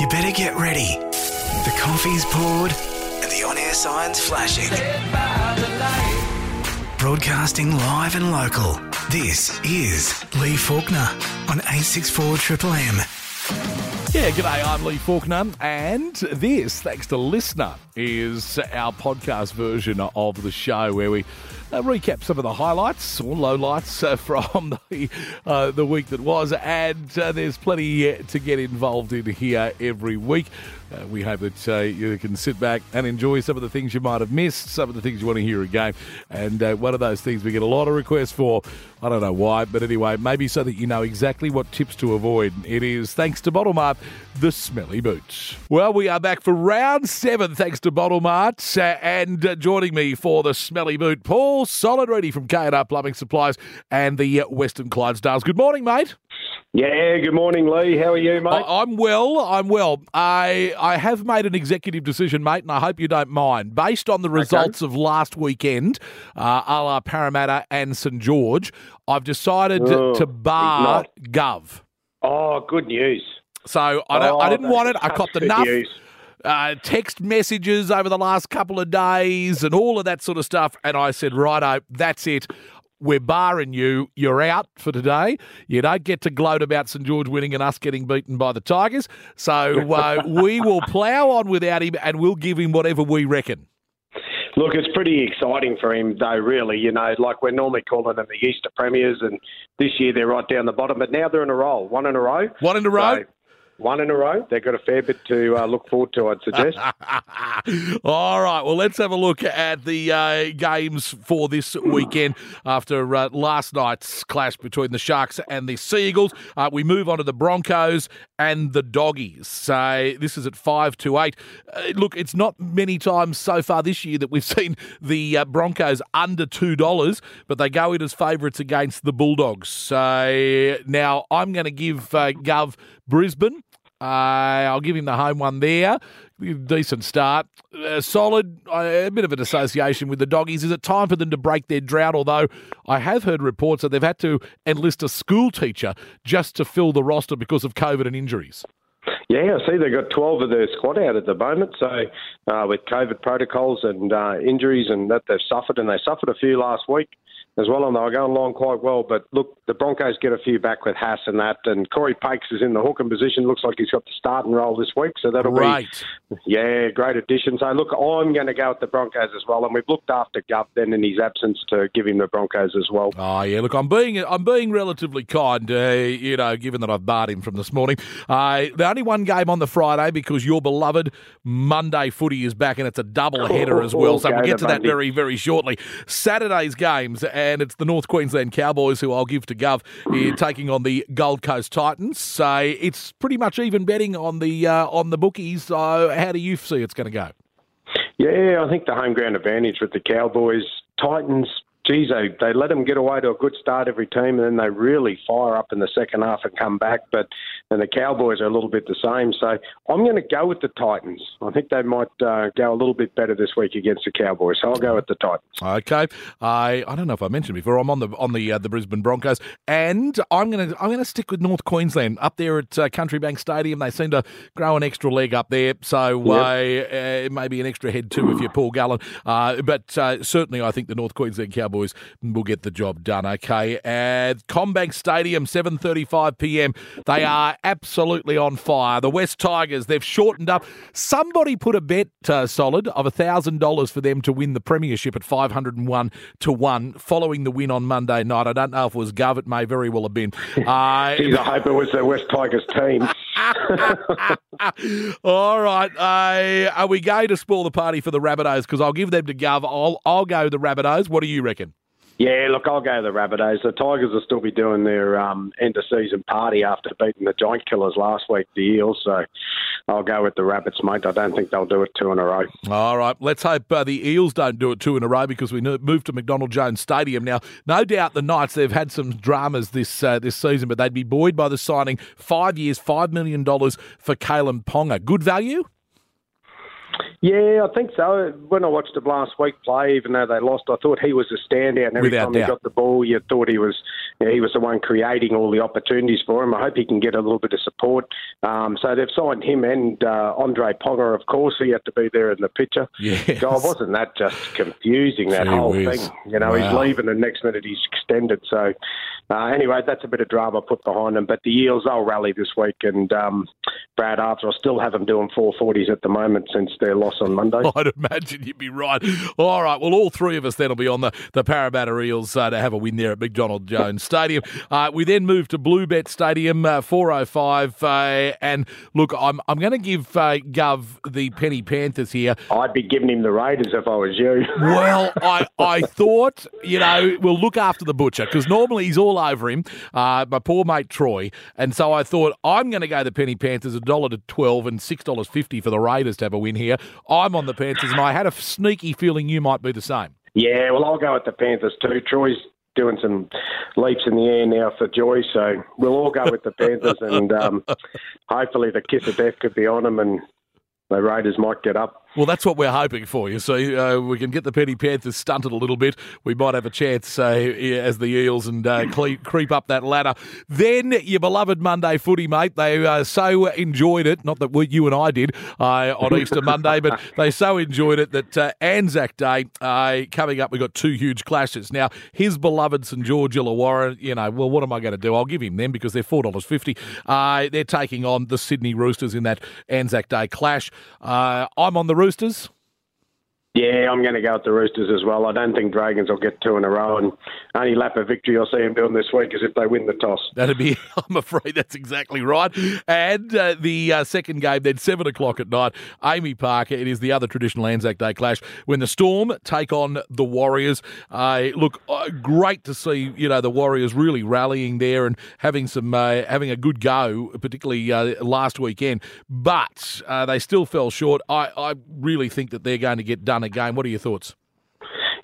You better get ready. The coffee's poured and the on air sign's flashing. Broadcasting live and local. This is Lee Faulkner on 864 Triple M. Yeah, g'day, I'm Lee Faulkner, and this, thanks to Listener, is our podcast version of the show where we uh, recap some of the highlights or lowlights uh, from the uh, the week that was, and uh, there's plenty to get involved in here every week. Uh, we hope that uh, you can sit back and enjoy some of the things you might have missed, some of the things you want to hear again. And uh, one of those things we get a lot of requests for. I don't know why, but anyway, maybe so that you know exactly what tips to avoid. It is thanks to Bottle Mart, the smelly boot. Well, we are back for round seven, thanks to Bottle Mart. Uh, and uh, joining me for the smelly boot, Paul Solid Ready from K&R Plumbing Supplies and the uh, Western Clydesdales. Good morning, mate. Yeah, good morning, Lee. How are you, mate? I- I'm well. I'm well. I I have made an executive decision, mate, and I hope you don't mind. Based on the results of last weekend, uh, a la Parramatta and St George, I've decided to, Oh, to bar. Gov. oh, good news. So I, don't, I Oh, didn't want it. I copped enough news. uh, text messages over the last couple of days and all of that sort of stuff. And I said, righto, that's it. We're barring you. You're out for today. You don't get to gloat about St George winning and us getting beaten by the Tigers. So uh, we will plough on without him and we'll give him whatever we reckon. Look, it's pretty exciting for him, though, really. You know, like we're normally calling them the Easter Premiers, and this year they're right down the bottom, but now they're in a roll, one in a row. One in a row? So, one in a row. They've got a fair bit to uh, look forward to, I'd suggest. All right. Well, let's have a look at the uh, games for this weekend after uh, last night's clash between the Sharks and the Seagulls. Uh, we move on to the Broncos and the Doggies. So this is at five to eight. Uh, look, it's not many times so far this year that we've seen the uh, Broncos under two dollars, but they go in as favourites against the Bulldogs. So now I'm going to give Gov Brisbane. Uh, I'll give him the home one there. Decent start. Uh, solid. Uh, a bit of an association with the doggies. Is it time for them to break their drought? Although I have heard reports that they've had to enlist a school teacher just to fill the roster because of COVID and injuries. Yeah, I see they've got 12 of their squad out at the moment. So, uh, with COVID protocols and uh, injuries and that they've suffered, and they suffered a few last week as well, and they were going along quite well. But look, the Broncos get a few back with Haas and that, and Cory Paix is in the hooking position. Looks like he's got the starting role this week, so that'll be Great. be yeah, great addition. So look, I'm going to go with the Broncos as well, and we've looked after Gov then in his absence to give him the Broncos as well. Oh yeah, look, I'm being I'm being relatively kind, uh, you know, given that I've barred him from this morning. Uh, the only one game on the Friday because your beloved Monday footy is back and it's a double header as well. So we'll get to the that very very shortly. Saturday's games and it's the North Queensland Cowboys who I'll give to Gov uh, taking on the Gold Coast Titans. So it's pretty much even betting on the uh, on the bookies. So how do you see it's going to go? Yeah, I think the home ground advantage with the Cowboys, Titans. Geez, they, they let them get away to a good start every team, and then they really fire up in the second half and come back. But and the Cowboys are a little bit the same. So I'm going to go with the Titans. I think they might uh, go a little bit better this week against the Cowboys. So I'll go with the Titans. Okay, I I don't know if I mentioned before. I'm on the on the uh, the Brisbane Broncos, and I'm gonna I'm gonna stick with North Queensland up there at uh, Country Bank Stadium. They seem to grow an extra leg up there, so uh, uh, maybe an extra head too if you're Paul Gallen. Uh, but uh, certainly, I think the North Queensland Cowboys will get the job done. Okay, at CommBank Stadium, 7:35 p.m. They are absolutely on fire. The West Tigers they've shortened up. Somebody put a bet uh, solid of thousand dollars for them to win the premiership at 501 to one following the win on Monday night. I don't know if it was Gov. It may very well have been. Uh, Geez, I hope it was the West Tigers team. All right. Uh, are we going to spoil the party for the Rabbitohs? Because I'll give them to Gov. I'll, I'll go the Rabbitohs. What do you reckon? Yeah, look, I'll go to the Rabbitohs. The Tigers will still be doing their um, end of season party after beating the Giant Killers last week, the Eels. So I'll go with the Rabbits, mate. I don't think they'll do it two in a row. All right, let's hope uh, the Eels don't do it two in a row because we moved to McDonald Jones Stadium now. No doubt the Knights they've had some dramas this uh, this season, but they'd be buoyed by the signing five years, five million dollars for Kalyn Ponga. Good value. Yeah, I think so. When I watched him last week play, even though they lost, I thought he was a standout. And every Without time doubt. he got the ball, you thought he was you know, he was the one creating all the opportunities for him. I hope he can get a little bit of support. Um, so they've signed him and uh, Andre Ponga, of course. He had to be there in the picture. Yes. God, wasn't that just confusing? That Gee whole whiz. thing. You know, Wow. he's leaving, and next minute he's extended. So uh, anyway, that's a bit of drama put behind them. But the Eels, they'll rally this week, and um, Brad Arthur, I still have them doing 440s at the moment since their loss on Monday. I'd imagine you'd be right. All right. Well, all three of us then will be on the, the Parramatta Eels uh, to have a win there at McDonald Jones Stadium. Uh, we then move to Bluebet Stadium, uh, 405. Uh, and look, I'm, I'm going to give uh, Gov the Penny Panthers here. I'd be giving him the Raiders if I was you. Well, I, I thought, you know, we'll look after the butcher because normally he's all over him, uh, my poor mate Troy. And so I thought, I'm going to go the Penny Panthers, a dollar to 12 and $6.50 for the Raiders to have a win here. I'm on the Panthers, and I had a sneaky feeling you might be the same. yeah, well, I'll go with the Panthers too. Troy's doing some leaps in the air now for joy, so we'll all go with the Panthers, and um, hopefully the kiss of death could be on them, and the Raiders might get up. Well, that's what we're hoping for. You see, uh, we can get the Penny Panthers stunted a little bit. We might have a chance uh, as the Eels and uh, cle- creep up that ladder. Then your beloved Monday footy, mate. They uh, so enjoyed it. Not that we, you and I did uh, on Easter Monday, but they so enjoyed it that uh, Anzac Day uh, coming up. We've got two huge clashes now. His beloved St George Illawarra. You know, well, what am I going to do? I'll give him them because they're four dollars fifty. Uh, they're taking on the Sydney Roosters in that Anzac Day clash. Uh, I'm on the Roosters. Yeah, I'm going to go with the Roosters as well. I don't think Dragons will get two in a row, and only lap of victory I'll see them doing this week is if they win the toss. That'd be, I'm afraid that's exactly right. And uh, the uh, second game, then 7 o'clock at night, Amy Parker, it is the other traditional Anzac Day clash when the Storm take on the Warriors. Uh, look, great to see, you know, the Warriors really rallying there and having some, uh, having a good go, particularly uh, last weekend. But uh, they still fell short. I, I really think that they're going to get done again. What are your thoughts?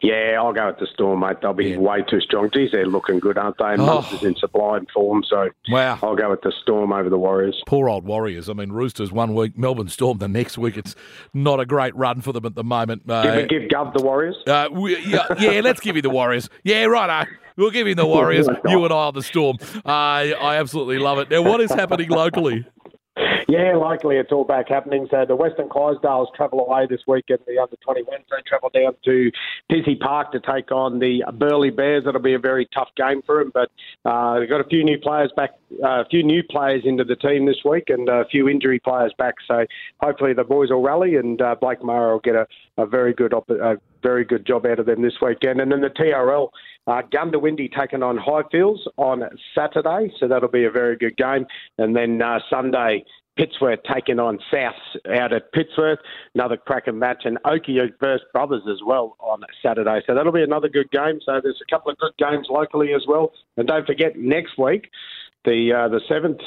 Yeah, I'll go with the Storm, mate. They'll be Yeah. way too strong. Geez, they're looking good, aren't they? And Oh. Munster's in sublime form, so Wow. I'll go with the Storm over the Warriors. Poor old Warriors. I mean, Roosters one week, Melbourne Storm the next week. It's not a great run for them at the moment. Uh, we give Gov the Warriors? Uh, we, yeah, yeah, let's give you the Warriors. Yeah, right. We'll give you the Warriors. You and I are the Storm. Uh, I absolutely love it. Now, what is happening locally? Yeah, likely it's all back happening. So the Western Clydesdales travel away this weekend. The under 21s they travel down to Pizzey Park to take on the Burleigh Bears. That'll be a very tough game for them. But uh, they've got a few new players back, uh, a few new players into the team this week, and a few injury players back. So hopefully the boys will rally, and uh, Blake Murray will get a, a very good op- a very good job out of them this weekend. And then the TRL. Uh, Goondiwindi taking on Highfields on Saturday, so that'll be a very good game. And then uh, Sunday, Pittsworth taking on Souths out at Pittsworth, another cracking match, and Oakey versus Brothers as well on Saturday. So that'll be another good game. So there's a couple of good games locally as well. And don't forget, next week, the uh, the seventh.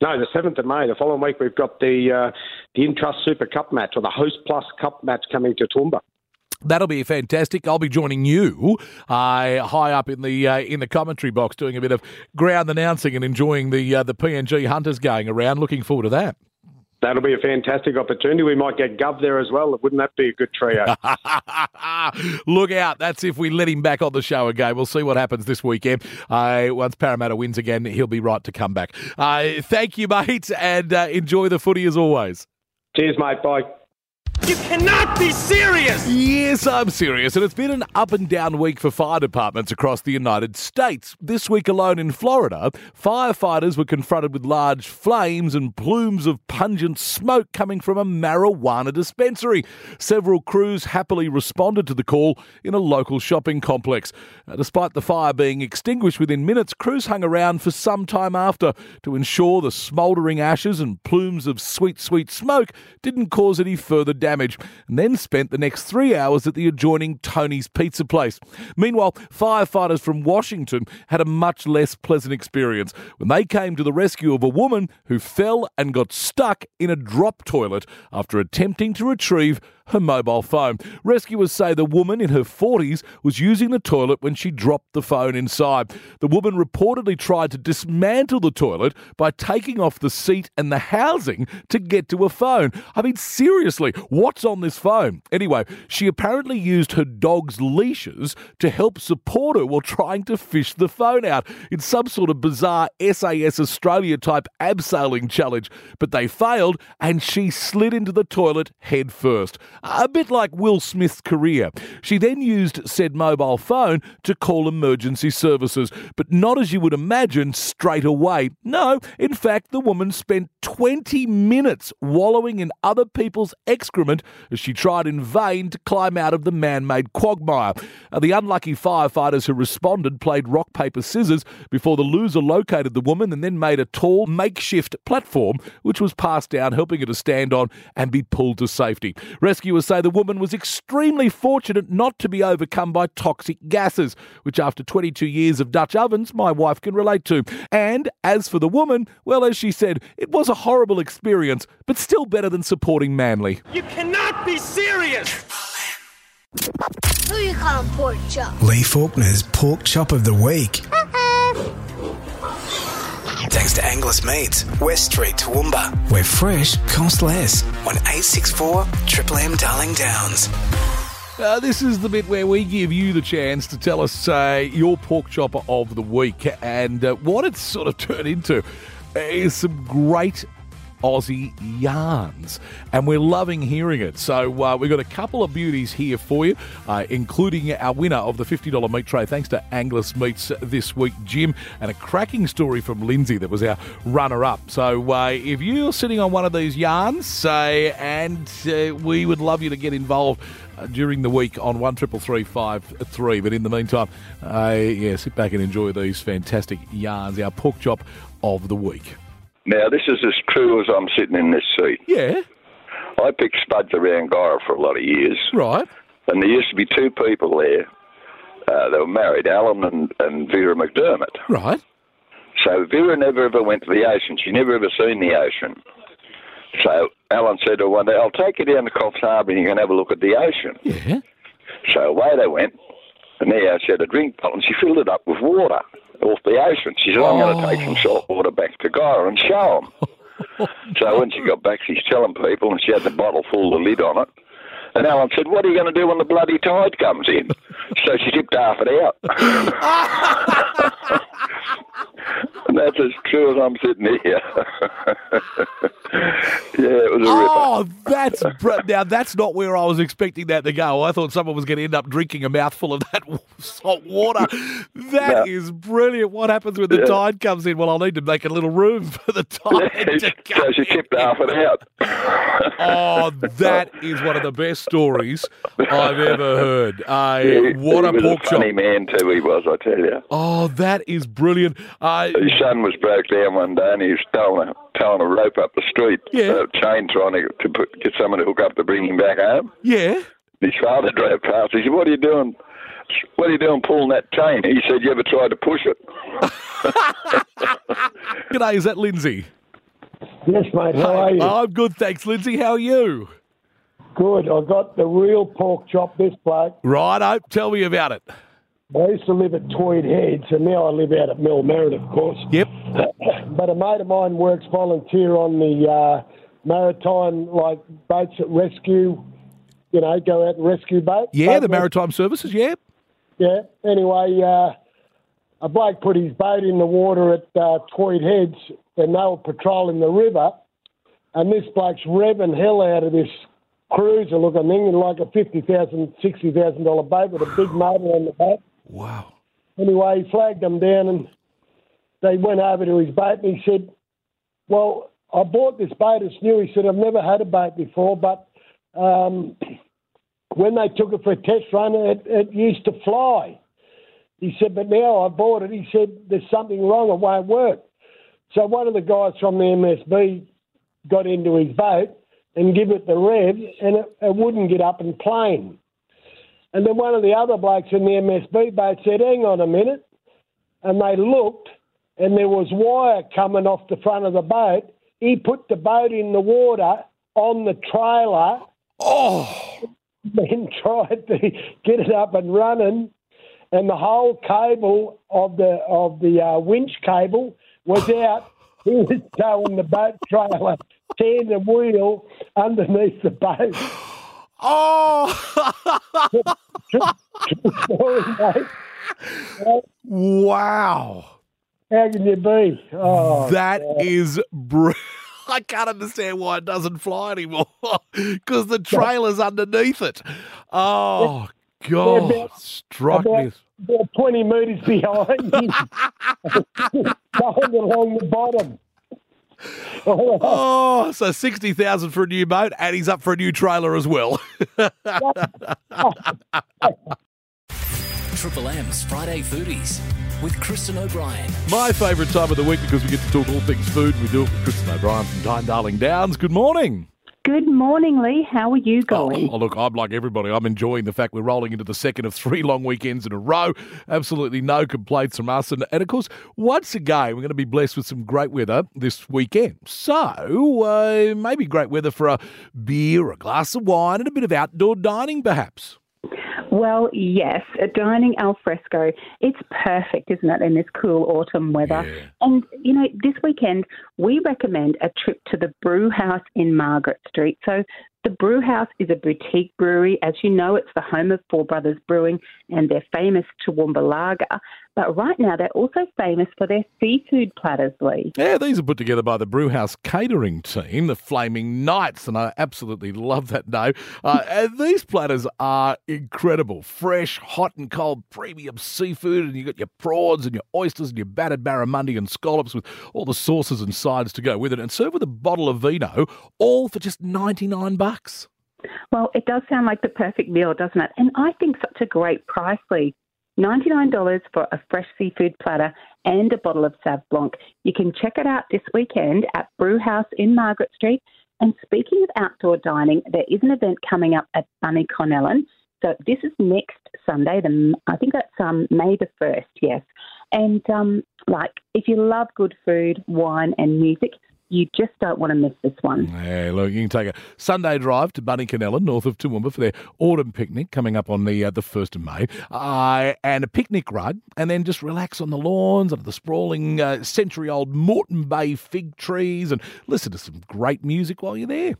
No, the seventh of May. The following week, we've got the uh, the Intrust Super Cup match or the Host Plus Cup match coming to Toowoomba. That'll be fantastic. I'll be joining you uh, high up in the uh, in the commentary box, doing a bit of ground announcing and enjoying the uh, the PNG hunters going around. Looking forward to that. That'll be a fantastic opportunity. We might get Gov there as well. Wouldn't that be a good trio? Look out. That's if we let him back on the show again. We'll see what happens this weekend. Uh, once Parramatta wins again, he'll be right to come back. Uh, thank you, mate, and uh, enjoy the footy as always. Cheers, mate. Bye. You cannot be serious! Yes, I'm serious, and it's been an up and down week for fire departments across the United States. This week alone in Florida, firefighters were confronted with large flames and plumes of pungent smoke coming from a marijuana dispensary. Several crews happily responded to the call in a local shopping complex. Uh, despite the fire being extinguished within minutes, crews hung around for some time after to ensure the smouldering ashes and plumes of sweet, sweet smoke didn't cause any further damage, and then spent the next three hours at the adjoining Tony's Pizza Place. Meanwhile, firefighters from Washington had a much less pleasant experience when they came to the rescue of a woman who fell and got stuck in a drop toilet after attempting to retrieve her mobile phone. Rescuers say the woman in her 40s was using the toilet when she dropped the phone inside. The woman reportedly tried to dismantle the toilet by taking off the seat and the housing to get to a phone. I mean, seriously, What's on this phone? Anyway, she apparently used her dog's leashes to help support her while trying to fish the phone out in some sort of bizarre SAS Australia type abseiling challenge. But they failed and she slid into the toilet head first. A bit like Will Smith's career. She then used said mobile phone to call emergency services, but not as you would imagine straight away. No, in fact, the woman spent 20 minutes wallowing in other people's excrement as she tried in vain to climb out of the man made quagmire. Uh, the unlucky firefighters who responded played rock, paper, scissors before the loser located the woman and then made a tall makeshift platform which was passed down, helping her to stand on and be pulled to safety. Rescuers say the woman was extremely fortunate not to be overcome by toxic gases, which after 22 years of Dutch ovens, my wife can relate to. And as for the woman, well, as she said, it was a horrible experience, but still better than supporting Manly. You cannot be serious! Who you calling pork chop? Lee Faulkner's Pork Chop of the Week. Uh-huh. Thanks to Anglers Meats, West Street, Toowoomba, where fresh costs less. On 864 Triple M Darling Downs. Uh, this is the bit where we give you the chance to tell us uh, your pork chopper of the week and uh, what it's sort of turned into is some great Aussie yarns, and we're loving hearing it. So uh, we've got a couple of beauties here for you, uh, including our winner of the $50 meat tray, thanks to Anglers Meats this week, Jim, and a cracking story from Lindsay that was our runner-up. So uh, if you're sitting on one of these yarns, uh, and uh, we would love you to get involved uh, during the week on one triple three five three. But in the meantime, uh, yeah, sit back and enjoy these fantastic yarns. Our pork chop of the week. Now, this is as true as I'm sitting in this seat. Yeah, I picked spuds around Guyra for a lot of years, right. and there used to be two people there. Uh, they were married, Alan and, and Vera McDermott. Right. So Vera never ever went to the ocean. She never ever seen the ocean. So Alan said to her one day, I'll take you down to Coffs Harbour and you can have a look at the ocean. Yeah. So away they went, and there she had a drink bottle and she filled it up with water off the ocean. She said, I'm going to oh. take some salt water back to Guyra and show them. so when she got back, she's telling people, and she had the bottle full, the lid on it. And Alan said, What are you going to do when the bloody tide comes in? So she tipped half it out. and that's as true as I'm sitting here. yeah, it was a ripper. Oh, that's br- now that's not where I was expecting that to go. I thought someone was going to end up drinking a mouthful of that salt water. That is brilliant. What happens when the Yeah. tide comes in? Well, I'll need to make a little room for the tide to come. so she tipped half it out. Oh, that is one of the best stories I've ever heard. Uh, He- what he a was pork a chop! funny man too. He was, I tell you. Oh, that is brilliant. Uh, son was broke down one day, and he was towing a, towing a rope up the street, uh, Yeah. a chain trying to, to put, get someone to hook up to bring him back home. yeah. His father drove past. He said, "What are you doing? What are you doing pulling that chain?" He said, "You ever tried to push it?" G'day, is that Lindsay? Yes, mate. How are you? I'm good, thanks, Lindsay. How are you? Good. I got the real pork chop. This bloke. Righto, tell me about it. I used to live at Tweed Heads, and now I live out at Millmerran, of course. Yep. But a mate of mine works volunteer on the uh, maritime, like boats that rescue. You know, go out and rescue boats. Yeah, Boat the maritime services. Yeah. Yeah. Anyway, uh, a bloke put his boat in the water at uh, Tweed Heads, and they were patrolling the river. And this bloke's revving hell out of this cruiser looking thing, like a fifty thousand, sixty thousand dollar boat with a big motor on the boat. Wow. Anyway, he flagged them down, and they went over to his boat, and he said, "Well, I bought this boat. It's new." He said, "I've never had a boat before, but." Um, when they took it for a test run, it, it used to fly. He said, but now I bought it. He said, there's something wrong. It won't work. So one of the guys from the MSB got into his boat and give it the rev, and it, it wouldn't get up and plane. And then one of the other blokes in the MSB boat said, hang on a minute. And they looked, and there was wire coming off the front of the boat. He put the boat in the water on the trailer Oh, then tried to get it up and running, and the whole cable of the of the uh, winch cable was out. He was towing the boat trailer, tearing the wheel underneath the boat. Oh. wow. How can you be? Oh, That is br- I can't understand why it doesn't fly anymore because the trailer's underneath it. Oh, God. about- Struck me. about, about 20 metres behind you, going along the bottom. Oh, so 60,000 for a new boat and he's up for a new trailer as well. Triple M's Friday Foodies with Kristen O'Brien. My favourite time of the week because we get to talk all things food. We do it with Kristen O'Brien from Dine Darling Downs. Good morning. Good morning, Lee. How are you going? Oh, look, I'm like everybody. I'm enjoying the fact we're rolling into the second of three long weekends in a row. Absolutely no complaints from us. And, and of course, once again, we're going to be blessed with some great weather this weekend. So, uh, maybe great weather for a beer, a glass of wine, and a bit of outdoor dining, perhaps. Well, yes, dining al fresco. It's perfect, isn't it, in this cool autumn weather? Yeah. And, you know, this weekend we recommend a trip to the Brew House in Margaret Street. So, the Brew House is a boutique brewery. As you know, it's the home of Four Brothers Brewing and their famous Toowoomba Lager. But right now, they're also famous for their seafood platters, Lee. Yeah, these are put together by the Brewhouse catering team, the Flaming Knights, and I absolutely love that name. Uh, and these platters are incredible, fresh, hot and cold, premium seafood, and you've got your prawns and your oysters and your battered barramundi and scallops with all the sauces and sides to go with it, and served with a bottle of vino, all for just ninety nine Well, it does sound like the perfect meal, doesn't it? And I think such a great price, Lee. $99 for a fresh seafood platter and a bottle of Sauv Blanc. You can check it out this weekend at Brew House in Margaret Street. And speaking of outdoor dining, there is an event coming up at Bunnyconnellen. So this is next Sunday. The I think that's um, May the first. Yes, and um, like if you love good food, wine, and music, you just don't want to miss this one. Hey, look, you can take a Sunday drive to Bunnyconnellen, north of Toowoomba, for their autumn picnic coming up on the uh, the first of May, uh, and a picnic ride, and then just relax on the lawns under the sprawling uh, century-old Moreton Bay fig trees, and listen to some great music while you're there.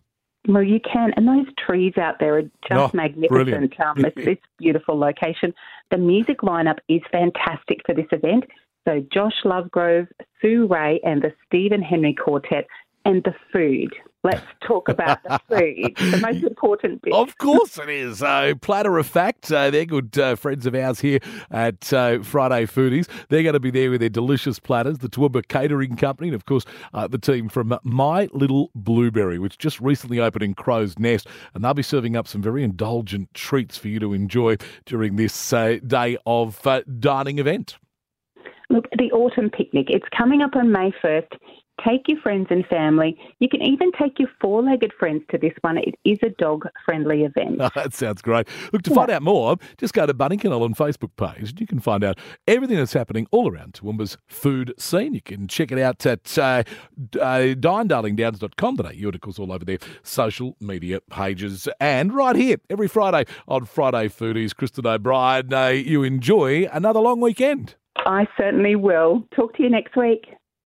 Well, you can, and those trees out there are just Oh, magnificent. Um, it's, it's beautiful location. The music lineup is fantastic for this event. So Josh Lovegrove, Sue Ray, and the Stephen Henry Quartet, and the food. Let's talk about the food, the most important bit. Of course it is. So, Platter of Fact, uh, they're good uh, friends of ours here at uh, Friday Foodies. They're going to be there with their delicious platters, the Toowoomba Catering Company, and of course, uh, the team from My Little Blueberry, which just recently opened in Crow's Nest. And they'll be serving up some very indulgent treats for you to enjoy during this uh, day of uh, dining event. Look, the autumn picnic, it's coming up on May 1st. Take your friends and family. You can even take your four legged friends to this one. It is a dog friendly event. that sounds great. Look, to find out more, just go to Bunnyconnellen on Facebook page and you can find out everything that's happening all around Toowoomba's food scene. You can check it out at uh, uh, dinedarlingdowns.com.au and, of course, all over their social media pages. And right here, every Friday on Friday Foodies, Kristen O'Brien, uh, you enjoy another long weekend. I certainly will. Talk to you next week.